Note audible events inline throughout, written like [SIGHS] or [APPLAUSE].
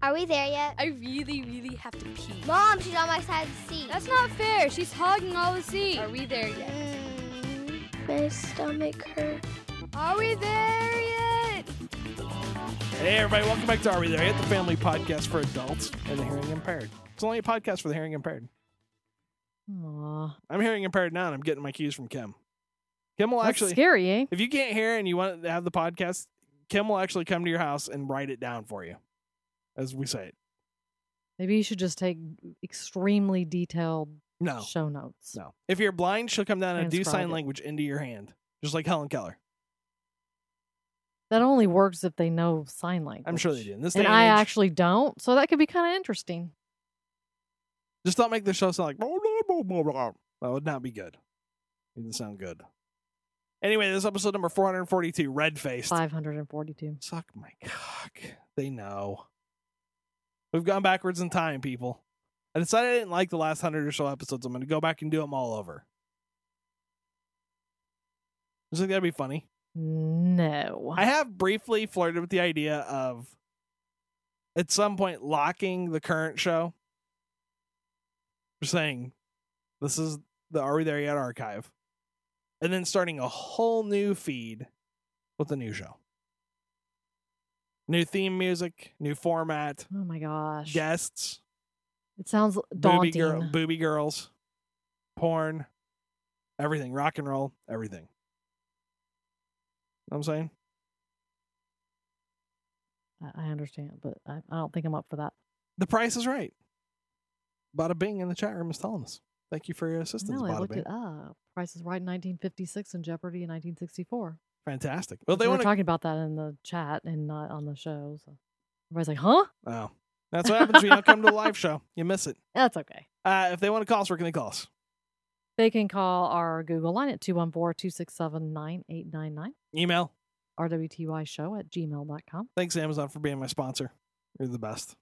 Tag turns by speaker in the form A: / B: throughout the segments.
A: Are we there yet?
B: I really, really have to pee.
A: Mom, she's on my side of the seat.
B: That's not fair. She's hogging all the seat. Are we there yet?
A: Mm, my stomach hurts.
B: Are we there yet?
C: Hey, everybody, welcome back to Are We There Yet? The family podcast for adults and the hearing impaired. It's only a podcast for the hearing impaired.
D: Aw.
C: I'm hearing impaired now, and I'm getting my cues from Kim. Kim will
D: That's
C: actually,
D: scary, eh?
C: if you can't hear and you want to have the podcast, Kim will actually come to your house and write it down for you, as we say it.
D: Maybe you should just take extremely detailed
C: No,
D: show notes.
C: no. If you're blind, she'll come down and do sign
D: it.
C: language into your hand, just like Helen Keller.
D: That only works if they know sign language.
C: I'm sure they do. In this
D: And I
C: age,
D: actually don't, so that could be kind of interesting.
C: just don't make the show sound like blah, blah, blah, blah, that would not be good. It doesn't sound good. Anyway, this is episode number 442, Red Faced.
D: 542.
C: Suck my cock. They know. We've gone backwards in time, people. I decided I didn't like the last hundred or so episodes. I'm going to go back and do them all over. You think that'd be funny?
D: No.
C: I have briefly flirted with the idea of at some point locking the current show. We're Saying this is the Are We There Yet archive. And then starting a whole new feed with a new show. New theme music, new format,
D: oh my gosh.
C: guests,
D: It sounds
C: booby,
D: daunting.
C: girl, booby girls, porn, everything, rock and roll, everything. Know what I'm saying?
D: I- understand, but I, I don't think I'm up for that.
C: The price is right. Bada Bing in the chat room is telling us. Thank you for your assistance,
D: No, I looked
C: Bing.
D: it up. Price is Right in 1956 and Jeopardy in 1964.
C: Fantastic. Well,
D: they were
C: want
D: talking about that in the chat and not on the show. So everybody's like, huh?
C: Oh, that's what happens when you don't come to a live show. You miss it. [LAUGHS]
D: That's okay.
C: Uh, if they want to call us, where can they call us?
D: They can call our Google line at 214 267 9899,
C: Email.
D: rwty show at gmail.com.
C: Thanks, Amazon, for being my sponsor. You're the best.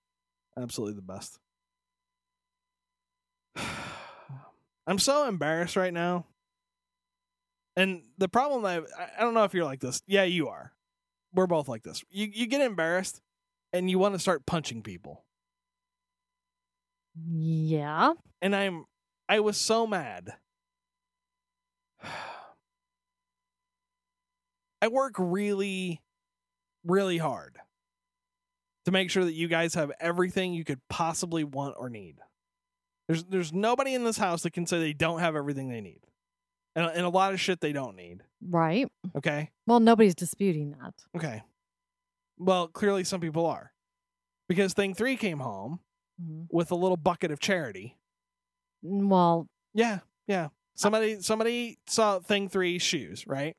C: Absolutely the best. [SIGHS] I'm so embarrassed right now. And the problem that I, I don't know if you're like this. Yeah, you are. We're both like this. You you get embarrassed and you want to start punching people.
D: Yeah.
C: And I'm I was so mad. [SIGHS] I work really really hard to make sure that you guys have everything you could possibly want or need. There's there's nobody in this house that can say they don't have everything they need. And, and a lot of shit they don't need.
D: Right.
C: Okay?
D: Well, nobody's disputing that.
C: Okay. Well, clearly some people are. Because thing 3 came home
D: Mhm.
C: with a little bucket of charity.
D: Mm, Well,
C: Yeah, yeah. Somebody somebody saw thing 3 shoes, right?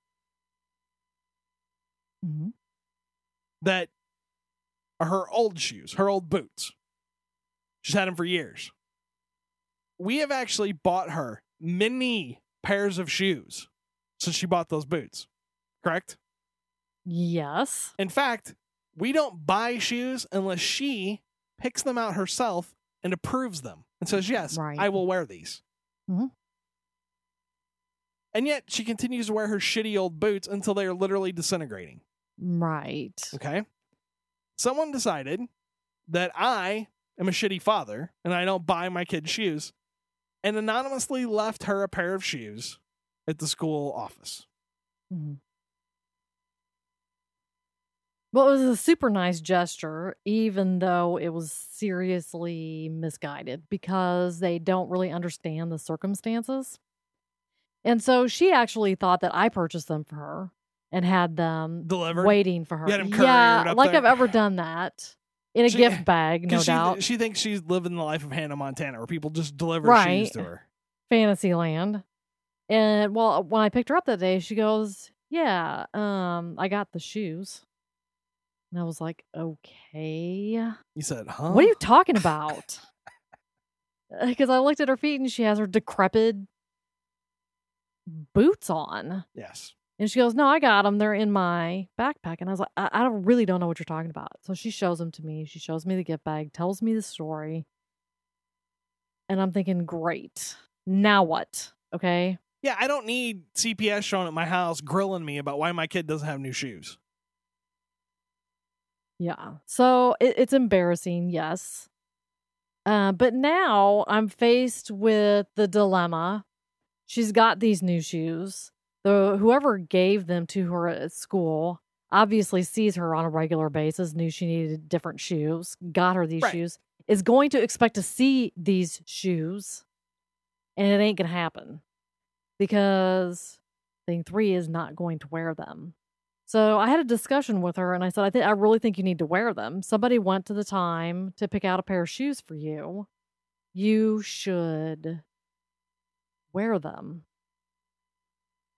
D: Mm-hmm.
C: that are her old shoes, her old boots. She's had them for years. We have actually bought her many pairs of shoes since she bought those boots. Correct?
D: yes.
C: In fact, we don't buy shoes unless she picks them out herself and approves them and says, Yes,
D: Right.
C: I will wear these.
D: Mhm.
C: And yet she continues to wear her shitty old boots until they are literally disintegrating.
D: Right.
C: Okay. Someone decided that I am a shitty father and I don't buy my kids shoes and anonymously left her a pair of shoes at the school office.
D: Mm-hmm. Well, it was a super nice gesture, even though it was seriously misguided because they don't really understand the circumstances. And so she actually thought that I purchased them for her and had them
C: Delivered.
D: waiting for her.
C: You had 'em
D: yeah, like
C: there?
D: I've ever done that in a
C: She-
D: gift bag, no
C: she,
D: doubt.
C: She thinks she's living the life of Hannah Montana where people just deliver
D: Right.
C: shoes to her.
D: Fantasyland. And well, when I picked her up that day, she goes, "Yeah, um, I got the shoes." And I was like, "Okay,
C: You said, huh?
D: what are you talking about?" [LAUGHS] Because I looked at her feet and she has her decrepit boots on,
C: Yes.
D: And she goes, "No, I got them. They're in my backpack." And I was like, "I, I don't really don't know what you're talking about." So she shows them to me. She shows me the gift bag, tells me the story, and I'm thinking, "Great, now what?" Okay.
C: Yeah, I don't need CPS showing at my house grilling me about why my kid doesn't have new shoes.
D: Yeah. So it, it's embarrassing, yes. Uh, but now I'm faced with the dilemma. She's got these new shoes. The whoever gave them to her at school obviously sees her on a regular basis, knew she needed different shoes, got her these
C: Right.
D: shoes, is going to expect to see these shoes, and it ain't gonna happen because thing three is not going to wear them. So I had a discussion with her and I said, I think I really think you need to wear them. Somebody went to the time to pick out a pair of shoes for you. You should wear them.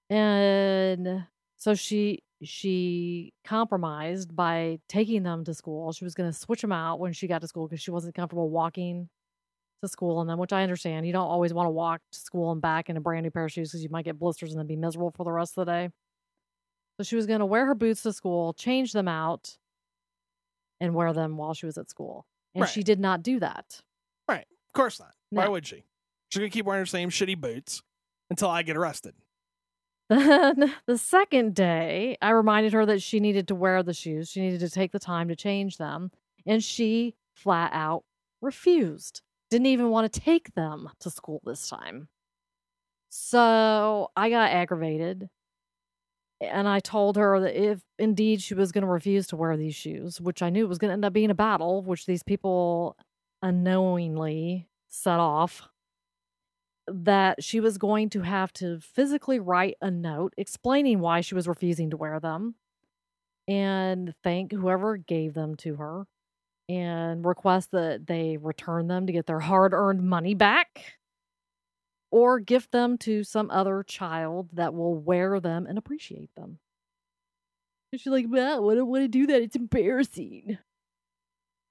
D: And so she she compromised by taking them to school. She was going to switch them out when she got to school because she wasn't comfortable walking to school in them, which I understand. You don't always want to walk to school and back in a brand new pair of shoes because you might get blisters and then be miserable for the rest of the day. So she was going to wear her boots to school, change them out, and wear them while she was at school. And
C: Right.
D: she did not do that. Right.
C: Of course not. Why would she? She's gonna keep wearing her same shitty boots until I get arrested.
D: Then the second day, I reminded her that she needed to wear the shoes. She needed to take the time to change them. And she flat out refused. Didn't even want to take them to school this time. So I got aggravated. And I told her that if indeed she was going to refuse to wear these shoes, which I knew was going to end up being a battle, which these people unknowingly set off, that she was going to have to physically write a note explaining why she was refusing to wear them and thank whoever gave them to her and request that they return them to get their hard earned money back or gift them to some other child that will wear them and appreciate them. And she's like, well, I don't want to do that. It's embarrassing.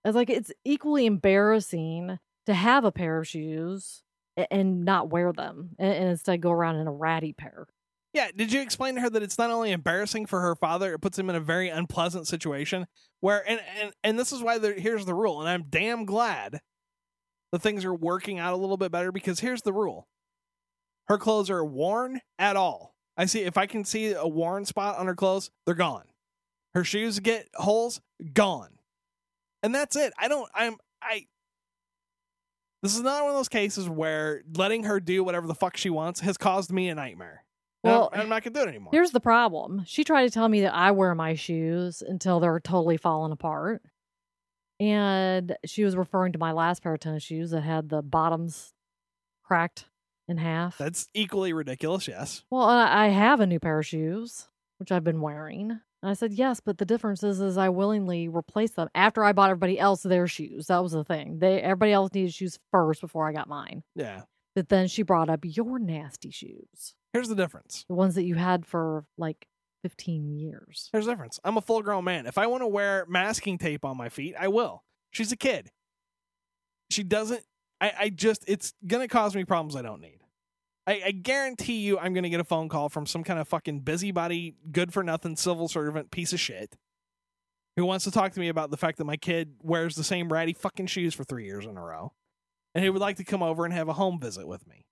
D: I was like, it's equally embarrassing to have a pair of shoes and not wear them and, instead go around in a ratty pair.
C: Yeah, did you explain to her that it's not only embarrassing for her father, it puts him in a very unpleasant situation where and and, and this is why there, here's the rule, and I'm damn glad the things are working out a little bit better because here's the rule. Her clothes are worn at all. I see if I can see a worn spot on her clothes, they're gone. Her shoes get holes, gone. And that's it. I don't I'm I this is not one of those cases where letting her do whatever the fuck she wants has caused me a nightmare. And I'm-
D: Well,
C: I'm, not gonna do it anymore.
D: Here's the problem. She tried to tell me that I wear my shoes until they're totally falling apart. And she was referring to my last pair of tennis shoes that had the bottoms cracked in half.
C: That's equally ridiculous. Yes.
D: Well, I have a new pair of shoes, which I've been wearing. And I said, yes, but the difference is, is I willingly replaced them after I bought everybody else their shoes. That was the thing. They everybody else needed shoes first before I got mine.
C: Yeah.
D: But then she brought up your nasty shoes,
C: Here's the difference.
D: the ones that you had for like 15 years.
C: Here's the difference. I'm a full grown man. If I want to wear masking tape on my feet, I will. She's a kid. She doesn't. I, I just, it's going to cause me problems I don't need. I, I guarantee you I'm going to get a phone call from some kind of fucking busybody, good for nothing civil servant piece of shit who wants to talk to me about the fact that my kid wears the same ratty fucking shoes for three years in a row and he would like to come over and have a home visit with me.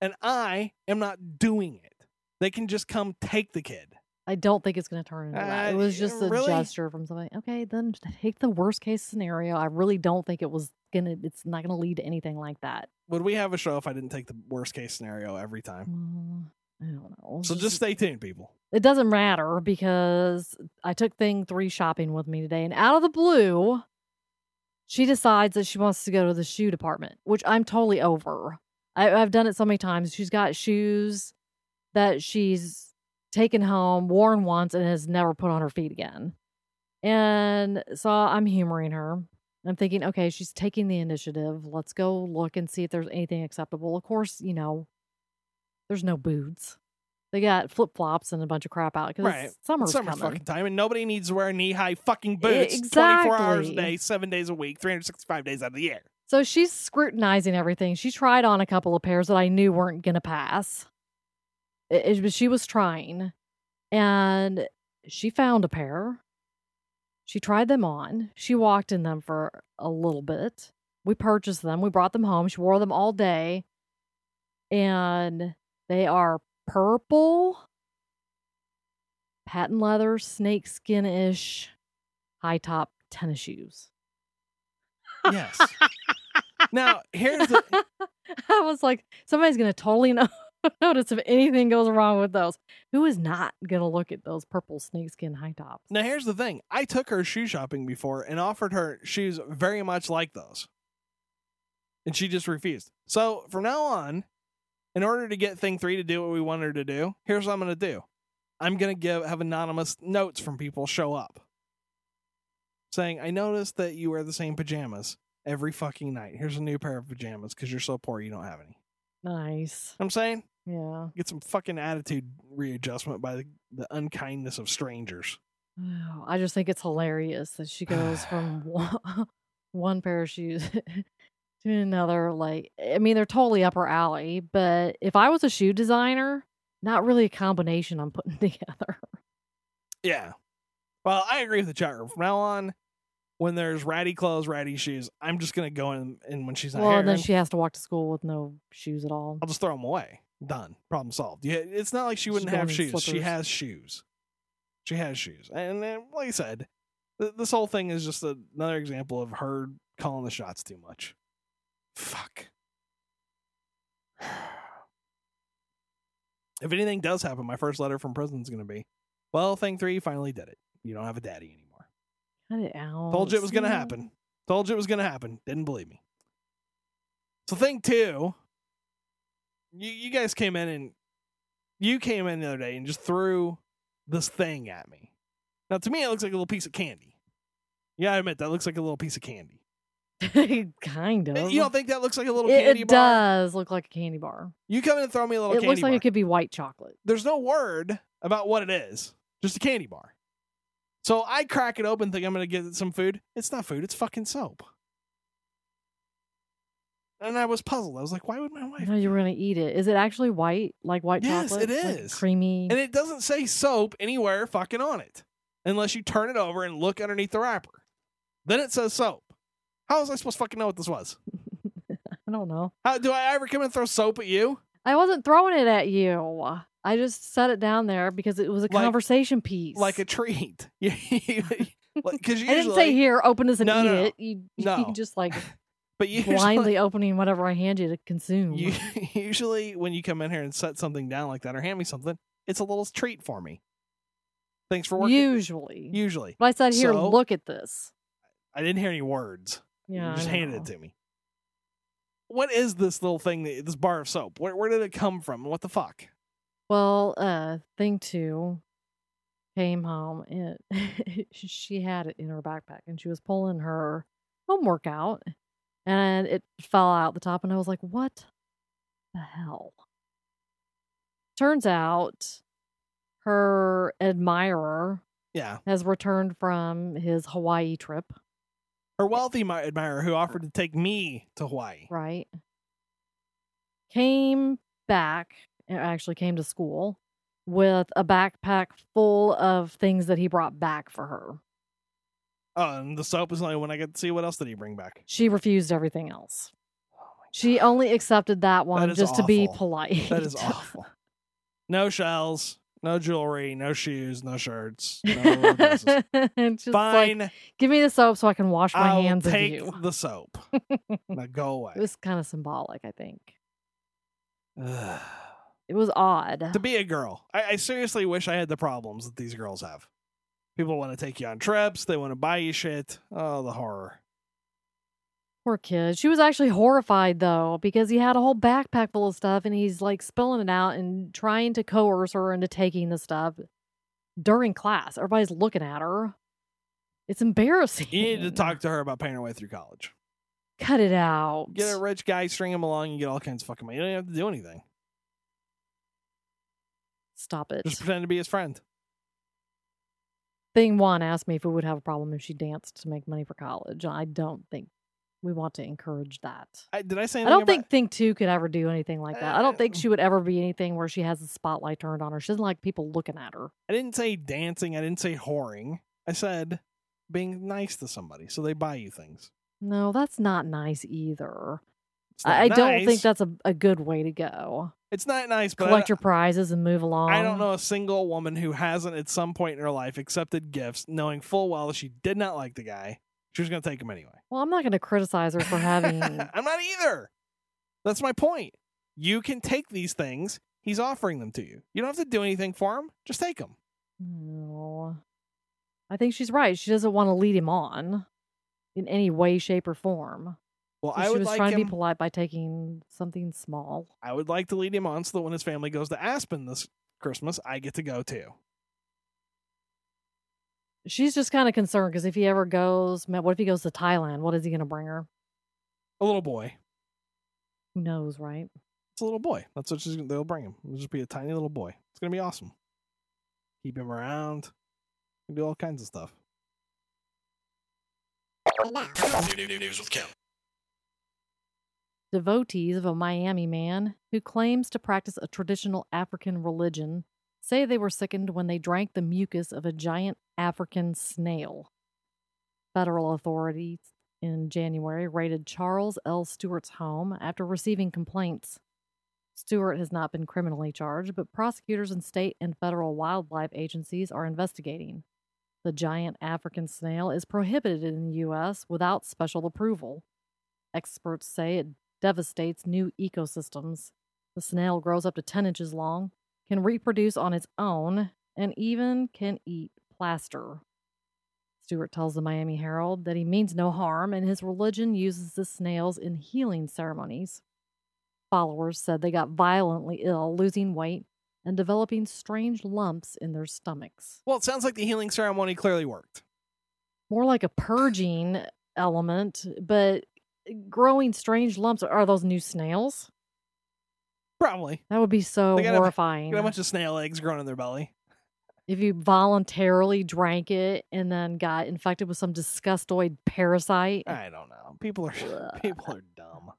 C: And I am not doing it. They can just come take the kid.
D: I don't think it's going to turn into that. It
C: Uh,
D: was just a
C: really?
D: gesture from somebody. Okay, then take the worst case scenario. I really don't think it was going to, it's not going to lead to anything like that.
C: Would we have a show if I didn't take the worst case scenario every time?
D: Mm, I don't know.
C: So just stay tuned, people.
D: it doesn't matter because I took thing three shopping with me today, and out of the blue, she decides that she wants to go to the shoe department, which I'm totally over. I, I've done it so many times. She's got shoes that she's taken home, worn once, and has never put on her feet again. And so I'm humoring her. I'm thinking, okay, she's taking the initiative. Let's go look and see if there's anything acceptable. Of course, you know, there's no boots. They got flip flops and a bunch of crap out because
C: Right.
D: summer's, coming.
C: fucking time, and nobody needs to wear knee high fucking boots 24 hours a day, seven days a week, 365 days out of the year.
D: So she's scrutinizing everything. She tried on a couple of pairs that I knew weren't going to pass. It, it she was trying, and she found a pair. She tried them on. She walked in them for a little bit. We purchased them. We brought them home. She wore them all day, and they are purple, patent leather, snakeskin ish, high top tennis shoes.
C: Yes. [LAUGHS] now here's the
D: I was like, somebody's gonna totally know, [LAUGHS] notice if anything goes wrong with those. Who is not gonna look at those purple snakeskin high tops?
C: now here's the thing. I took her shoe shopping before and offered her shoes very much like those, and she just refused. So from now on, in order to get thing three to do what we want her to do, here's what I'm gonna do. I'm gonna give have anonymous notes from people show up saying, "I noticed that you wear the same pajamas every fucking night. Here's a new pair of pajamas because you're so poor you don't have any."
D: Nice.
C: I'm saying
D: Yeah.
C: get some fucking attitude readjustment by the, the unkindness of strangers.
D: Oh, I just think it's hilarious that she goes from [SIGHS] one, [LAUGHS] one pair of shoes to another. Like, I mean, they're totally upper alley. But if I was a shoe designer, not really a combination I'm putting [LAUGHS] together.
C: Yeah. Well, I agree with the chat room. From now on, when there's ratty clothes, ratty shoes, I'm just gonna go in and when she's not
D: well,
C: here,
D: and then she has to walk to school with no shoes at all.
C: I'll just throw them away. Done. Problem solved. Yeah, it's not like she wouldn't have shoes. She has shoes. She has shoes. And then, like I said, th- this whole thing is just another example of her calling the shots too much. Fuck. [SIGHS] If anything does happen, my first letter from prison is going to be, well, thing three finally did it. You don't have a daddy anymore.
D: Cut it out.
C: Told you it was going to happen. Told you it was going to happen. Didn't believe me. So thing two, you you guys came in and you came in the other day and just threw this thing at me. Now to me, it looks like a little piece of candy. Yeah, I admit that looks like a little piece of candy. [LAUGHS]
D: kind eh, of.
C: You don't think that looks like a little
D: it,
C: candy
D: it
C: bar?
D: It does look like a candy bar.
C: You come in and throw me a little candy.
D: It looks like
C: bar.
D: it could be white chocolate.
C: There's no word about what it is. Just a candy bar. So I crack it open, think I'm going to get some food. It's not food. It's fucking soap. And I was puzzled. I was like, why would my wife?
D: No, you were gonna eat it. Is it actually white, like white
C: Yes,
D: chocolate?
C: it
D: Like creamy.
C: And it doesn't say soap anywhere fucking on it, unless you turn it over and look underneath the wrapper. Then it says soap. How was I supposed to fucking know what this was? [LAUGHS]
D: I don't know.
C: How do I ever come and throw soap at you?
D: I wasn't throwing it at you. I just set it down there because it was a
C: Like-
D: conversation piece.
C: Like a treat. [LAUGHS] Because [LAUGHS]
D: I didn't say here, open this and
C: No,
D: eat
C: no.
D: it. You,
C: No.
D: you just like
C: but usually,
D: blindly opening whatever I hand you to consume.
C: you, [LAUGHS] usually when you come in here and set something down like that or hand me something, it's a little treat for me. Thanks for working.
D: Usually.
C: Usually,
D: but I said here,
C: So?
D: look at this.
C: I didn't hear any words.
D: Yeah.
C: you just handed it to me. What is this little thing? This bar of soap? Where where did it come from? What the fuck?
D: Well, uh, thing two came home and [LAUGHS] she had it in her backpack and she was pulling her homework out and it fell out the top and I was like, what the hell? Turns out her admirer
C: Yeah,
D: has returned from his Hawaii trip,
C: her wealthy admirer who offered to take me to Hawaii.
D: right? Came back, actually came to school with a backpack full of things that he brought back for her.
C: Oh, and the soap is the only one I get to see. What else did he bring back?
D: She refused everything else.
C: Oh
D: She only accepted that one
C: is
D: just to be polite.
C: That is [LAUGHS] awful. No shells, no jewelry, no shoes, no shirts, [LAUGHS] no
D: just like,
C: Fine,
D: give me the soap so I can wash my
C: I'll
D: hands of
C: take
D: you.
C: the soap. [LAUGHS] now go away.
D: It was kind of symbolic, I think. [SIGHS] It was odd.
C: to be a girl, I, I seriously wish I had the problems that these girls have. People want to take you on trips. They want to buy you shit. Oh, the horror.
D: Poor kid. She was actually horrified though because he had a whole backpack full of stuff and he's like spilling it out and trying to coerce her into taking the stuff during class. Everybody's looking at her. It's embarrassing.
C: You need to talk to her about paying her way through college.
D: Cut it out.
C: Get a rich guy, string him along, and get all kinds of fucking money. You don't even have to do anything.
D: Stop it.
C: Just pretend to be his friend.
D: Thing one asked me if we would have a problem if she danced to make money for college. I don't think we want to encourage that.
C: I, did I say?
D: I don't
C: about,
D: think Thing Two could ever do anything like that. I don't think
C: Uh,
D: she would ever be anything where she has the spotlight turned on her. She doesn't like people looking at her.
C: I didn't say dancing. I didn't say whoring. I said being nice to somebody so they buy you things.
D: No, that's not nice either.
C: Not
D: I, I don't think that's a, a good way to go.
C: It's not nice, but
D: collect your prizes and move along.
C: I don't know a single woman who hasn't at some point in her life accepted gifts knowing full well that she did not like the guy. She was going to take him anyway.
D: Well, I'm not going to criticize her for having. [LAUGHS]
C: I'm not either. That's my point. You can take these things. He's offering them to you. You don't have to do anything for him. Just take them.
D: no. I think she's right. She doesn't want to lead him on in any way, shape, or form.
C: Well,
D: So
C: I
D: she
C: would
D: was
C: like
D: trying to be polite by taking something small.
C: I would like to lead him on so that when his family goes to Aspen this Christmas, I get to go too.
D: She's just kind of concerned because if he ever goes, man, what if he goes to Thailand? What is he going to bring her?
C: A little boy.
D: Who knows, right?
C: It's a little boy. That's what she's, they'll bring him. It'll just be a tiny little boy. It's gonna be awesome. Keep him around. Can do all kinds of stuff. News with Kim.
D: Devotees of a Miami man who claims to practice a traditional African religion say they were sickened when they drank the mucus of a giant African snail. Federal authorities in January raided Charles L. Stewart's home after receiving complaints. Stewart has not been criminally charged, but prosecutors in state and federal wildlife agencies are investigating. The giant African snail is prohibited in the U.S. without special approval. Experts say it devastates new ecosystems. The snail grows up to 10 inches long, can reproduce on its own, and even can eat plaster. Stewart tells the Miami Herald that he means no harm and his religion uses the snails in healing ceremonies. Followers said they got violently ill, losing weight, and developing strange lumps in their stomachs.
C: Well, it sounds like the healing ceremony clearly worked.
D: More like a purging element, but growing strange lumps. Are those new snails?
C: Probably.
D: That would be so
C: They got a-
D: horrifying.
C: Got a bunch of snail eggs growing in their belly.
D: if you voluntarily drank it and then got infected with some disgustoid parasite.
C: I don't know. People are [LAUGHS]
D: Ugh.
C: people are dumb.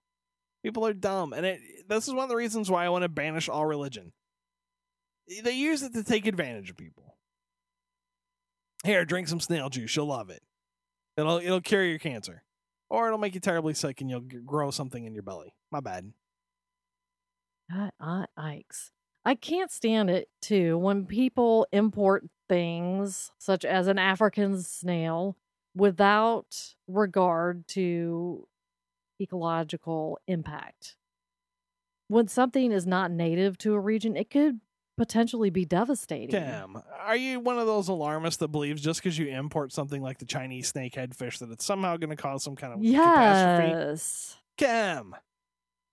C: People are dumb, and it, this is one of the reasons why I want to banish all religion. They use it to take advantage of people. Here, drink some snail juice. You'll love it. It'll it'll cure your cancer, or it'll make you terribly sick and you'll grow something in your belly. My bad.
D: Ah, ah, I, I, Ikes. I can't stand it too when people import things such as an African snail without regard to ecological impact. When something is not native to a region, it could potentially be devastating.
C: Cam, are you one of those alarmists that believes just because you import something like the Chinese snakehead fish that it's somehow going to cause some kind of catastrophe?
D: Yes.
C: Cam,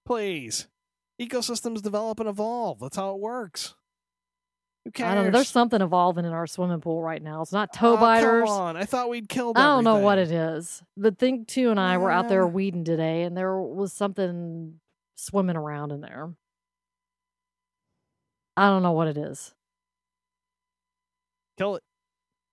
C: please. Ecosystems develop and evolve. That's how it works. Who cares?
D: I don't know. There's something evolving in our swimming pool right now. It's not toe
C: Oh,
D: biters.
C: Come on. I thought we'd killed
D: I don't know what it is. But Thing Two and I were out there weeding today, and there was something swimming around in there. I don't know what it is.
C: Kill it.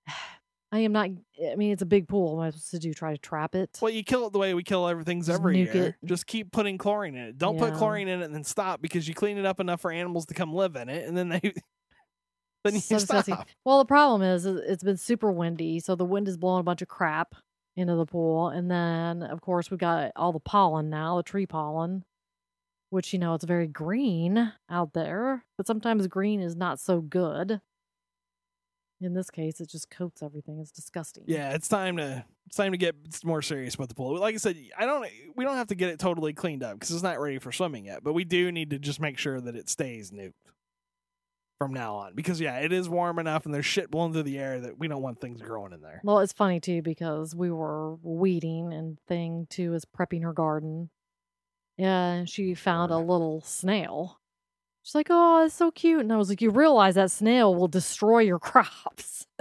C: [SIGHS]
D: I am not. I mean, it's a big pool. What am I supposed to do? Try to trap it?
C: Well, you kill it the way we kill everything's
D: Just
C: every
D: nuke
C: year.
D: it.
C: Just keep putting chlorine in it. Don't put
D: Yeah.
C: chlorine in it and then stop because you clean it up enough for animals to come live in it, and then they [LAUGHS] then you
D: So
C: stop.
D: disgusting. Well, the problem is, is it's been super windy, so the wind is blowing a bunch of crap into the pool, and then of course we've got all the pollen now, the tree pollen, which you know it's very green out there, but sometimes green is not so good. In this case, it just coats everything. It's disgusting.
C: Yeah, it's time to it's time to get more serious about the pool. Like I said, I don't we don't have to get it totally cleaned up because it's not ready for swimming yet. But we do need to just make sure that it stays nuked from now on because yeah, it is warm enough and there's shit blowing through the air that we don't want things growing in there.
D: Well, it's funny too because we were weeding and thing two is prepping her garden. Yeah, and she found a little snail. She's like, "Oh, it's so cute," and I was like, "You realize that snail will destroy your [LAUGHS] crops, [LAUGHS]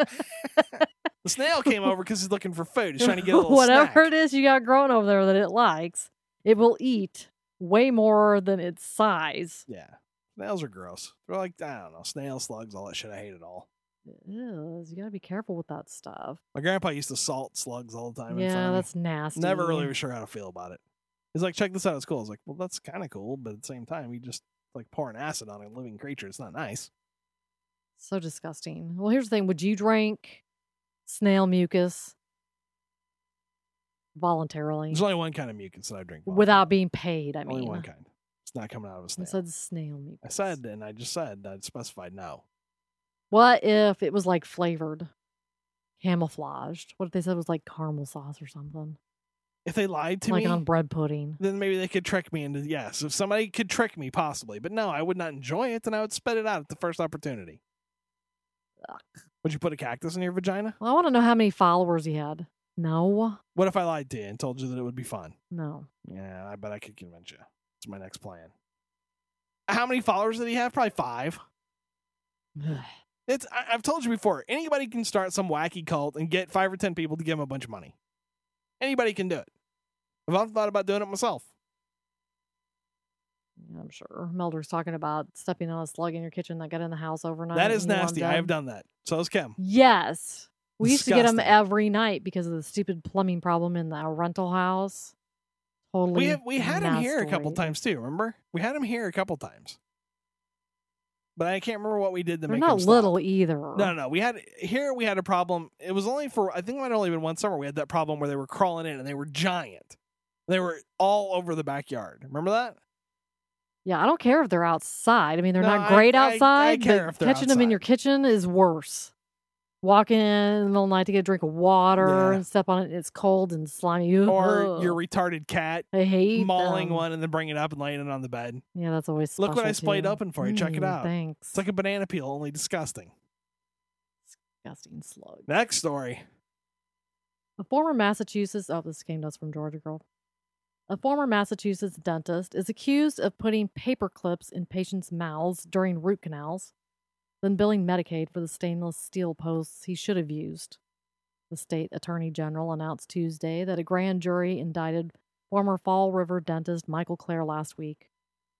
C: The snail came over because he's looking for food. He's trying to get a [LAUGHS] little
D: whatever
C: snack.
D: it is you got growing over there that it likes. It will eat way more than its size.
C: Yeah, snails are gross. They're like I don't know, snail slugs, all that shit. I hate it all.
D: Is. You gotta be careful with that stuff.
C: My grandpa used to salt slugs all the time.
D: Yeah, that's nasty.
C: never really was sure how to feel about it. He's like, check this out, it's cool. I was like, well, that's kind of cool, but at the same time, you just like pouring acid on a living creature. It's not nice.
D: so disgusting. Well, here's the thing: Would you drink snail mucus voluntarily?
C: There's only one kind of mucus that I drink
D: without being paid. I
C: only
D: mean, only
C: one kind. It's not coming out of a snail.
D: said snail mucus.
C: I said, and I just said, I specified no.
D: What if it was like flavored, camouflaged? What if they said it was like caramel sauce or something?
C: If they lied to
D: like
C: me, like
D: on bread pudding.
C: then maybe they could trick me into yes. If somebody could trick me, possibly, but no, I would not enjoy it, and I would spit it out at the first opportunity.
D: Ugh.
C: Would you put a cactus in your vagina?
D: Well, I want to know how many followers he had. No,
C: What if I lied to you and told you that it would be fun?
D: no.
C: Yeah, I bet I could convince you. It's my next plan. How many followers did he have? Probably five. [SIGHS] It's I, I've told you before. Anybody can start some wacky cult and get five or ten people to give him a bunch of money. Anybody can do it. I've often thought about doing it myself.
D: Yeah, I'm sure. Melder's talking about stepping on a slug in your kitchen that got in the house overnight.
C: that is
D: and you want
C: nasty. I have done that. So is Kim.
D: Yes. We used to get them every night because of the stupid plumbing problem in the rental house. Totally.
C: We have, we had him here a couple times too. Remember? We had him here a couple times. But I can't remember what we did to
D: They're
C: make him
D: not little either.
C: No, no, no. We had here. We had a problem. It was only for I think it might have only been one summer. We had that problem where they were crawling in and they were giant. They were all over the backyard. Remember that?
D: Yeah, I don't care if they're outside. I mean, they're
C: No,
D: not
C: I-
D: great
C: I- I
D: outside.
C: care if they're
D: catching them in your kitchen is worse. Walking in the middle of the night to get a drink of water
C: Yeah.
D: and step on it, it's cold and slimy.
C: Or
D: Ugh.
C: your retarded cat
D: I hate
C: mauling
D: them.
C: one and then bringing it up and laying it on the bed.
D: Yeah, that's always
C: Look what I splayed
D: too.
C: open for you. Check it
D: Mm,
C: out.
D: Thanks.
C: It's like a banana peel, only disgusting.
D: disgusting slug.
C: Next story.
D: A former Massachusetts oh this came to us from Georgia girl. A former Massachusetts dentist is accused of putting paper clips in patients' mouths during root canals, then billing Medicaid for the stainless steel posts he should have used. The state attorney general announced Tuesday that a grand jury indicted former Fall River dentist Michael Clair last week.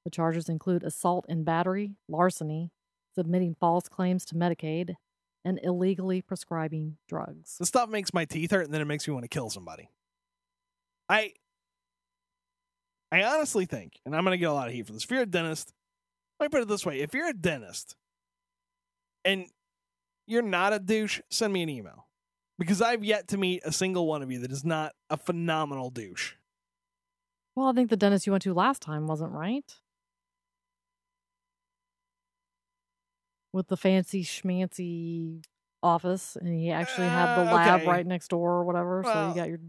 D: The charges include assault and battery, larceny, submitting false claims to Medicaid, and illegally prescribing drugs.
C: This stuff makes my teeth hurt and then it makes me want to kill somebody. I I honestly think, and I'm gonna get a lot of heat for this. If you're a dentist, let me put it this way. If you're a dentist and you're not a douche, send me an email. Because I've yet to meet a single one of you that is not a phenomenal douche.
D: Well, I think the dentist you went to last time wasn't right. With the fancy schmancy office, and he actually had the
C: Uh,
D: lab
C: okay.
D: right next door or whatever. so
C: Well,
D: you got your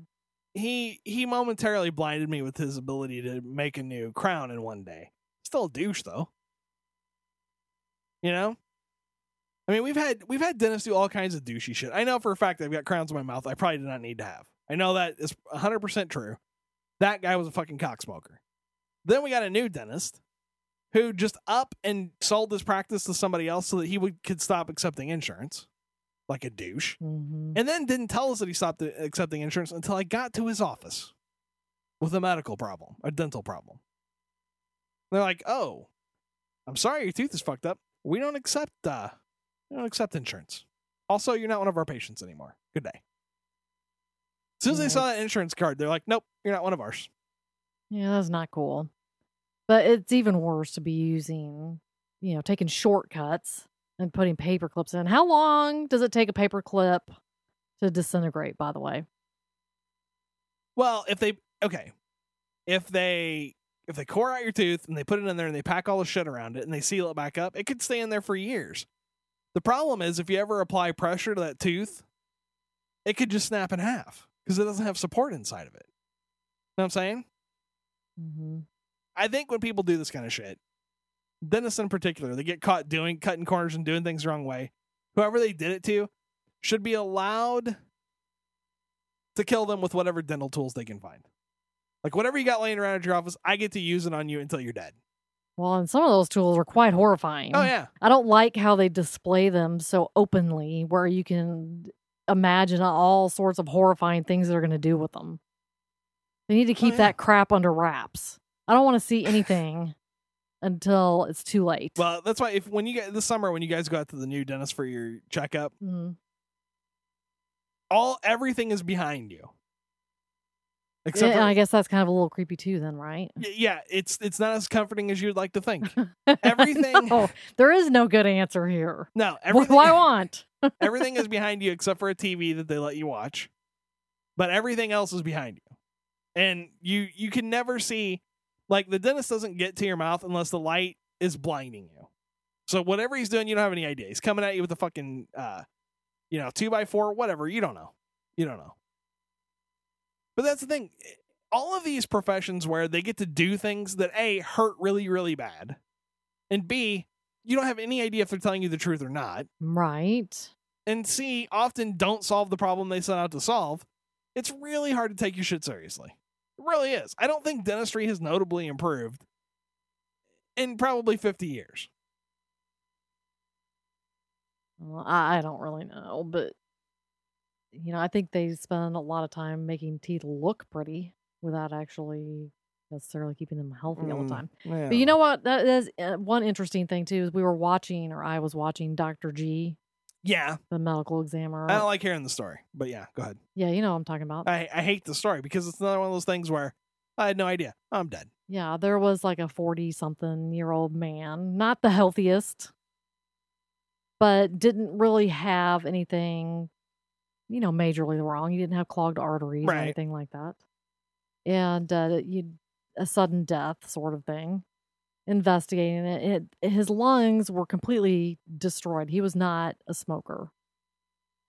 C: He he momentarily blinded me with his ability to make a new crown in one day. Still a douche though. You know? I mean, we've had we've had dentists do all kinds of douchey shit. I know for a fact I've got crowns in my mouth I probably did not need to have. I know that is 100% true. That guy was a fucking cocksmoker. Then we got a new dentist who just up and sold his practice to somebody else so that he would could stop accepting insurance like a douche.
D: Mhm.
C: And then didn't tell us that he stopped accepting insurance until I got to his office with a medical problem, a dental problem. They're like, "Oh, I'm sorry, your tooth is fucked up. We don't accept uh, we don't accept insurance. Also, you're not one of our patients anymore. Good day." As soon as they saw that insurance card, they're like, "Nope, you're not one of ours."
D: Yeah, that's not cool. But it's even worse to be using, you know, taking shortcuts and putting paper clips in. How long does it take a paper clip to disintegrate, by the way?
C: Well, if they okay, if they if they core out your tooth and they put it in there and they pack all the shit around it and they seal it back up, it could stay in there for years. The problem is if you ever apply pressure to that tooth, it could just snap in half because it doesn't have support inside of it. You Know what I'm saying?
D: Mm-hmm.
C: I think when people do this kind of shit, dentists in particular, they get caught doing cutting corners and doing things the wrong way. Whoever they did it to should be allowed to kill them with whatever dental tools they can find. Like whatever you got laying around at your office, I get to use it on you until you're dead.
D: Well, and some of those tools are quite horrifying.
C: Oh yeah.
D: I don't like how they display them so openly, where you can imagine all sorts of horrifying things they're going to do with them. They need to oh, keep
C: yeah.
D: that crap under wraps. I don't want to see anything [LAUGHS] until it's too late.
C: Well, that's why if when you get this summer when you guys go out to the new dentist for your checkup,
D: Mhm.
C: all everything is behind you. Except
D: Yeah,
C: for,
D: I guess that's kind of a little creepy too, then, right?
C: Yeah, it's it's not as comforting as you'd like to think. [LAUGHS] Everything-
D: no, there is no good answer here.
C: No,
D: What
C: everything
D: do I want? [LAUGHS]
C: everything is behind you except for a TV that they let you watch. But everything else is behind you. And you you can never see Like the dentist doesn't get to your mouth unless the light is blinding you. So whatever he's doing, you don't have any idea. He's coming at you with a fucking, uh, you know, two by four, whatever. You don't know. You don't know. But that's the thing. All of these professions where they get to do things that a hurt really, really bad, and b you don't have any idea if they're telling you the truth or not,
D: Right.
C: and c often don't solve the problem they set out to solve. It's really hard to take your shit seriously. Really is. I don't think dentistry has notably improved in probably 50 years.
D: Well, I, don't really know, but you know, I think they spend a lot of time making teeth look pretty without actually necessarily keeping them healthy all
C: Mm,
D: the time.
C: Yeah.
D: But you know what? That is uh, one interesting thing too. Is we were watching, or I was watching, Doctor G,
C: Yeah.
D: the medical examiner.
C: I don't like hearing the story, but yeah, go ahead.
D: yeah, you know what I'm talking about.
C: I, I hate the story because it's another one of those things where I had no idea. I'm dead.
D: Yeah, there was like a 40 something year old man, not the healthiest, but didn't really have anything, you know, majorly wrong. He didn't have clogged arteries or anything like that. And uh, you, a sudden death sort of thing. Investigating it, it, his lungs were completely destroyed. He was not a smoker.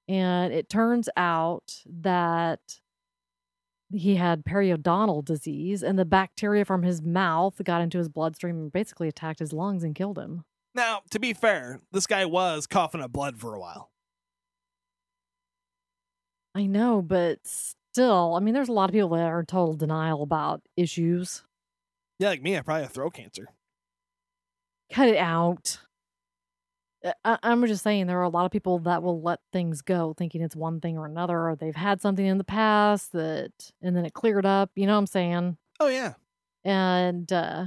D: And it turns out that he had periodontal disease and the bacteria from his mouth got into his bloodstream and basically attacked his lungs and killed him.
C: Now, to be fair, this guy was coughing up blood for a while.
D: I know, but still, I mean, there's a lot of people that are in total denial about issues.
C: Yeah, like me, I probably have throat cancer.
D: Cut it out. Uh, I, I'm just saying, there are a lot of people that will let things go, thinking it's one thing or another, or they've had something in the past that, and then it cleared up. You know what I'm saying?
C: Oh, yeah.
D: And, uh,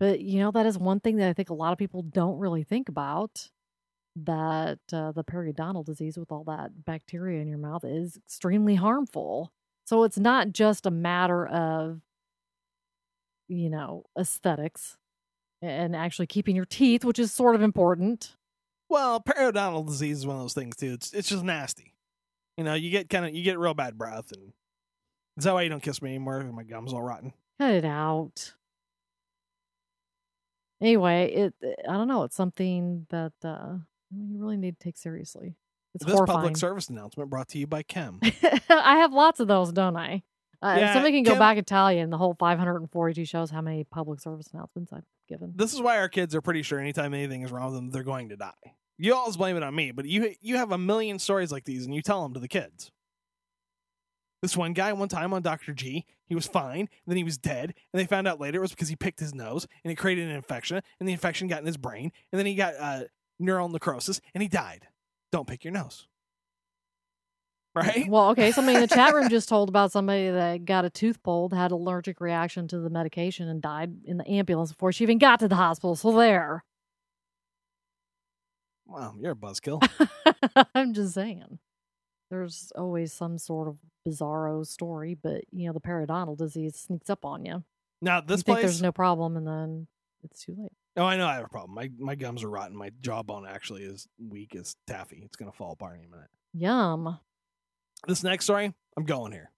D: but you know, that is one thing that I think a lot of people don't really think about that uh, the periodontal disease with all that bacteria in your mouth is extremely harmful. So it's not just a matter of, you know, aesthetics and actually keeping your teeth, which is sort of important.
C: Well, periodontal disease is one of those things too. It's it's just nasty. You know, you get kind of you get real bad breath, and is that why you don't kiss me anymore? My gums all rotten.
D: Cut it out. Anyway, it I don't know. It's something that uh, you really need to take seriously. It's
C: this
D: horrifying.
C: public service announcement brought to you by Kim. [LAUGHS]
D: I have lots of those, don't I? Uh, if
C: Yeah,
D: somebody can go back and in the whole 542 shows how many public service announcements I've given.
C: this is why our kids are pretty sure anytime anything is wrong with them, they're going to die. You always blame it on me, but you you have a million stories like these, and you tell them to the kids. This one guy, one time on Dr. G, he was fine, then he was dead, and they found out later it was because he picked his nose, and it created an infection, and the infection got in his brain, and then he got uh, neural necrosis, and he died. Don't pick your nose. Right?
D: Well, okay. Somebody in the chat room [LAUGHS] just told about somebody that got a tooth pulled, had allergic reaction to the medication, and died in the ambulance before she even got to the hospital. So there.
C: Wow, you're a buzzkill. [LAUGHS]
D: I'm just saying. There's always some sort of bizarro story, but you know the periodontal disease sneaks up on you.
C: Now this
D: you think
C: place.
D: there's no problem, and then it's too late.
C: Oh, I know I have a problem. My my gums are rotten. My jawbone actually is weak as taffy. It's gonna fall apart any minute.
D: Yum.
C: This next story, I'm going here.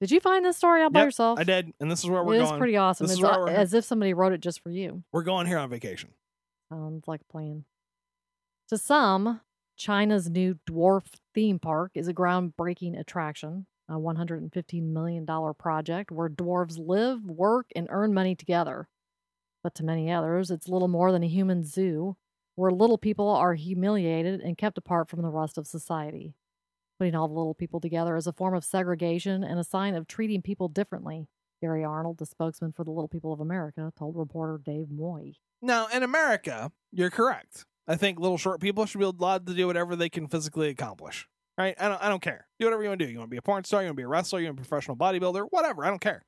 D: Did you find this story out by
C: Yep,
D: yourself?
C: I did, and this is where
D: It
C: we're
D: is
C: going.
D: pretty awesome.
C: This is
D: It's
C: where
D: a-
C: we're-
D: as if somebody wrote it just for you.
C: We're going here on vacation.
D: Sounds like a plan. To some, China's new dwarf theme park is a groundbreaking attraction, a $115 million project where dwarves live, work, and earn money together. But to many others, it's little more than a human zoo where little people are humiliated and kept apart from the rest of society. Putting all the little people together is a form of segregation and a sign of treating people differently. Gary Arnold, the spokesman for the Little People of America, told reporter Dave Moy.
C: Now, in America, you're correct. I think little short people should be allowed to do whatever they can physically accomplish. Right? I don't. I don't care. Do whatever you want to do. You want to be a porn star. You want to be a wrestler. You want to be a professional bodybuilder. Whatever. I don't care.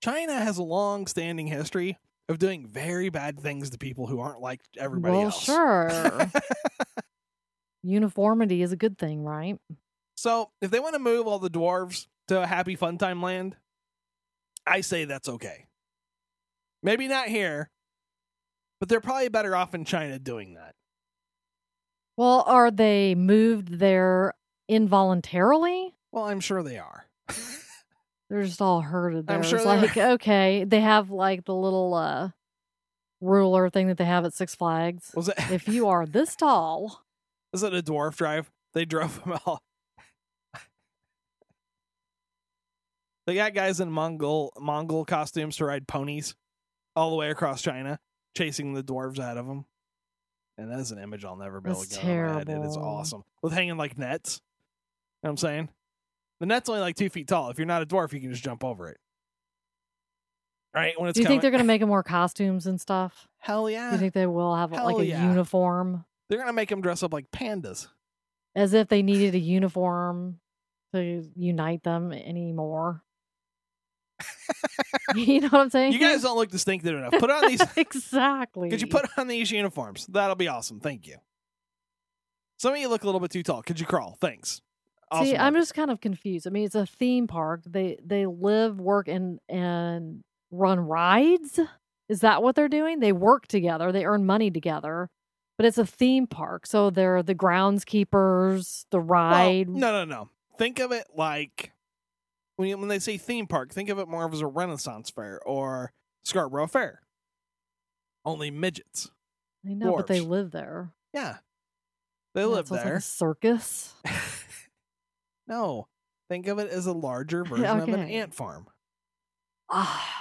C: China has a long-standing history of doing very bad things to people who aren't like everybody
D: well,
C: else.
D: sure. [LAUGHS] [LAUGHS] Uniformity is a good thing, right?
C: So if they want to move all the dwarves to a happy fun time land, I say that's okay. Maybe not here, but they're probably better off in China doing that.
D: Well, are they moved there involuntarily?
C: Well, I'm sure they are. [LAUGHS]
D: They're just all herded there.
C: I'm
D: It's
C: sure they're-
D: like, okay, they have like the little uh ruler thing that they have at Six Flags.
C: Was it
D: if you are this tall,
C: was it a dwarf drive? They drove them all. [LAUGHS] they got guys in Mongol Mongol costumes to ride ponies all the way across China, chasing the dwarves out of them. And that is an image I'll never be able to get my. It is awesome with hanging like nets. You know what I'm saying? The net's only like two feet tall. If you're not a dwarf, you can just jump over it. Right when it's
D: do you think they're going to make them more costumes and stuff?
C: hell yeah!
D: Do you think they will have like a
C: yeah.
D: uniform
C: they're gonna make them dress up like pandas.
D: as if they needed a uniform to unite them anymore? [LAUGHS] you know what I'm saying?
C: You guys don't look distinctive enough. Put on these. [LAUGHS]
D: exactly.
C: Could you put on these uniforms? That'll be awesome. Thank you. Some of you look a little bit too tall. Could you crawl? Thanks. Awesome.
D: See, I'm just kind of confused. I mean, it's a theme park. They they live, work, and and run rides. Is that what they're doing? They work together. They earn money together. But it's a theme park, so they're the groundskeepers, the
C: Well,
D: ride.
C: no, no, no. Think of it like when you, when they say theme park. Think of it more of as a Renaissance fair or Scarborough Fair. Only midgets.
D: I know, but they live there.
C: Yeah, they
D: Yeah,
C: live
D: so it's like
C: there.
D: a circus. [LAUGHS]
C: no, think of it as a larger [LAUGHS] version of an ant farm.
D: Ah,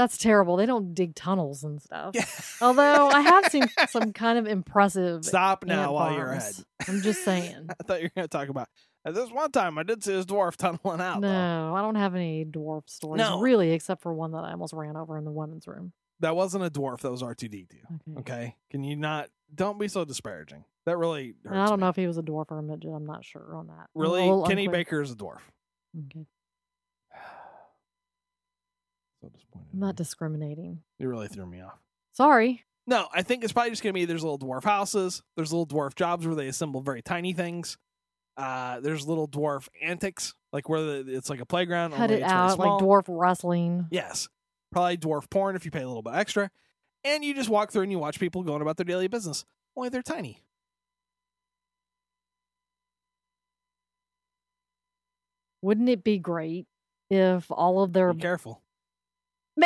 D: that's terrible. They don't dig tunnels and stuff. Although I have seen [LAUGHS] some kind of impressive.
C: Stop now while you're ahead.
D: I'm just saying. [LAUGHS]
C: I thought you were going to talk about. At this one time, I did see this dwarf [LAUGHS] tunneling out. though.
D: No, I don't have any dwarf stories
C: No.
D: really, except for one that I almost ran over in the women's room.
C: That wasn't a dwarf. That was R two D two.
D: Okay.
C: Okay, can you not? Don't be so disparaging. That really.
D: I don't
C: me.
D: know if he was a dwarf or a midget. I'm not sure on that.
C: Really, Kenny
D: unclear.
C: Baker is a dwarf.
D: Okay.
C: So disappointed.
D: I'm not discriminating.
C: you really threw me off.
D: Sorry.
C: No, I think it's probably just gonna be there's little dwarf houses, there's little dwarf jobs where they assemble very tiny things. Uh, there's little dwarf antics, like where the, it's like a playground.
D: Cut it out like dwarf wrestling.
C: Yes, probably dwarf porn if you pay a little bit extra, and you just walk through and you watch people going about their daily business. Only they're tiny.
D: Wouldn't it be great if all of their
C: Be careful.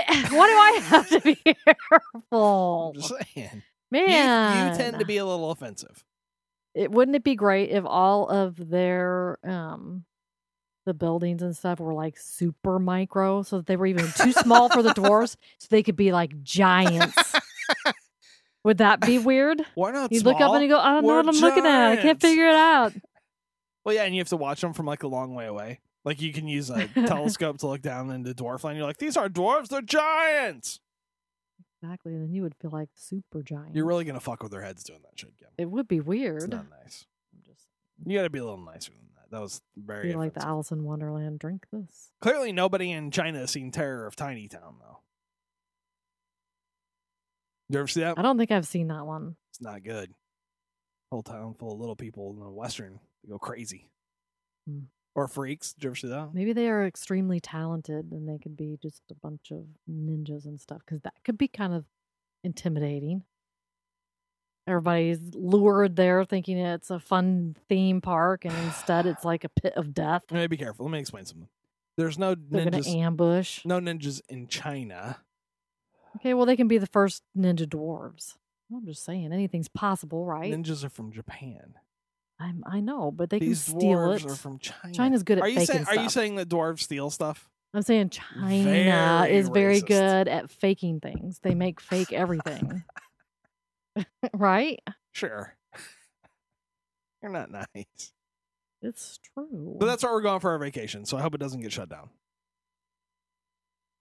C: [LAUGHS]
D: Why do I have to be [LAUGHS] careful?
C: I'm just saying.
D: Man,
C: You, you tend to be a little offensive.
D: It wouldn't it be great if all of their um the buildings and stuff were like super micro, so that they were even too small for the dwarves, [LAUGHS] so they could be like giants. Would that be weird?
C: Why not?
D: You look up and you go, I don't know
C: We're
D: what I'm looking at. I can't figure it out.
C: Well, yeah, and you have to watch them from like a long way away. Like you can use a [LAUGHS] telescope to look down into dwarf land. You're like, these aren't dwarves, they're giants.
D: Exactly. Then you would feel like super giant.
C: You're really gonna fuck with their heads doing that shit, Kim.
D: It would be weird.
C: It's not nice.
D: I'm just
C: You gotta be a little nicer than that. That was very
D: be like the
C: offensive.
D: Alice in Wonderland. Drink this.
C: Clearly, nobody in China has seen Terror of Tiny Town though. You ever see that?
D: I don't think I've seen that one.
C: It's not good. Whole town full of little people in the western they go crazy.
D: Hmm.
C: Or freaks. Did you ever see that?
D: Maybe they are extremely talented and they could be just a bunch of ninjas and stuff because that could be kind of intimidating. Everybody's lured there thinking it's a fun theme park and instead it's [SIGHS] like a pit of death.
C: Hey, be careful. Let me explain something. There's no
D: They're
C: ninjas.
D: to ambush.
C: no ninjas in China.
D: Okay, well, they can be the first ninja dwarves. I'm just saying, anything's possible, right?
C: Ninjas are from Japan.
D: I'm, I know, but they
C: These
D: can steal
C: dwarves
D: it.
C: are from China.
D: China's good at
C: are you
D: faking
C: saying? Are you saying that dwarves steal stuff?
D: I'm saying China
C: Very
D: is very
C: racist.
D: good at faking things. They make fake everything. [LAUGHS] [LAUGHS] right?
C: Sure. [LAUGHS] You're not nice.
D: It's true.
C: But that's where we're going for our vacation. So I hope it doesn't get shut down.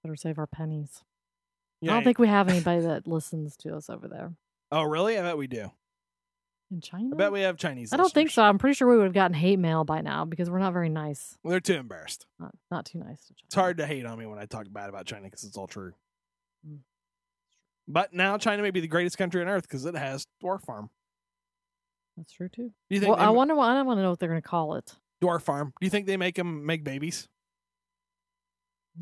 D: better save our pennies.
C: Yeah.
D: I don't think we have anybody that listens to us over there
C: oh, really? I bet we do.
D: In China.
C: I bet we have Chinese.
D: I don't think so. I'm pretty sure we would have gotten hate mail by now because we're not very nice.
C: They're too embarrassed.
D: Not, not too nice to China.
C: It's hard to hate on me when I talk bad about China because it's all true.
D: Mm.
C: But now China may be the greatest country on earth because it has dwarf farm.
D: That's true too.
C: Do you think
D: Well, I wonder. What, I want to know what they're going to call it.
C: dwarf farm? Do you think they make them make babies?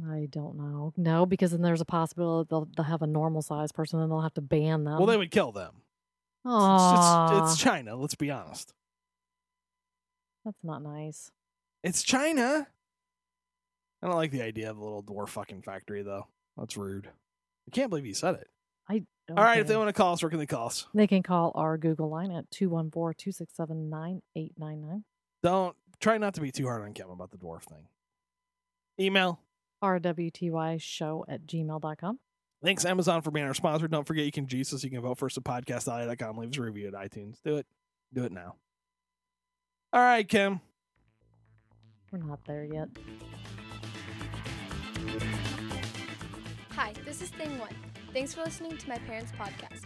D: I don't know. No, because then there's a possibility they'll, they'll have a normal sized person, and they'll have to ban them.
C: well, they would kill them. It's,
D: Aw,
C: it's, it's China. Let's be honest.
D: that's not nice.
C: It's China. I don't like the idea of a little dwarf fucking factory though. That's rude. I can't believe you said it.
D: I
C: All right, if they want to call us, where can they call us?
D: They can call our Google line at 214 267 9899.
C: Don't try not to be too hard on Kim about the dwarf thing. Email.
D: RWTY show at gmail.com.
C: Thanks, Amazon, for being our sponsor. Don't forget you can juice us. You can vote for us at podcast.com. Leave us a review at iTunes. Do it. Do it now. All right, Kim.
D: We're not there yet.
E: Hi, this is Thing One. Thanks for listening to my parents' podcast.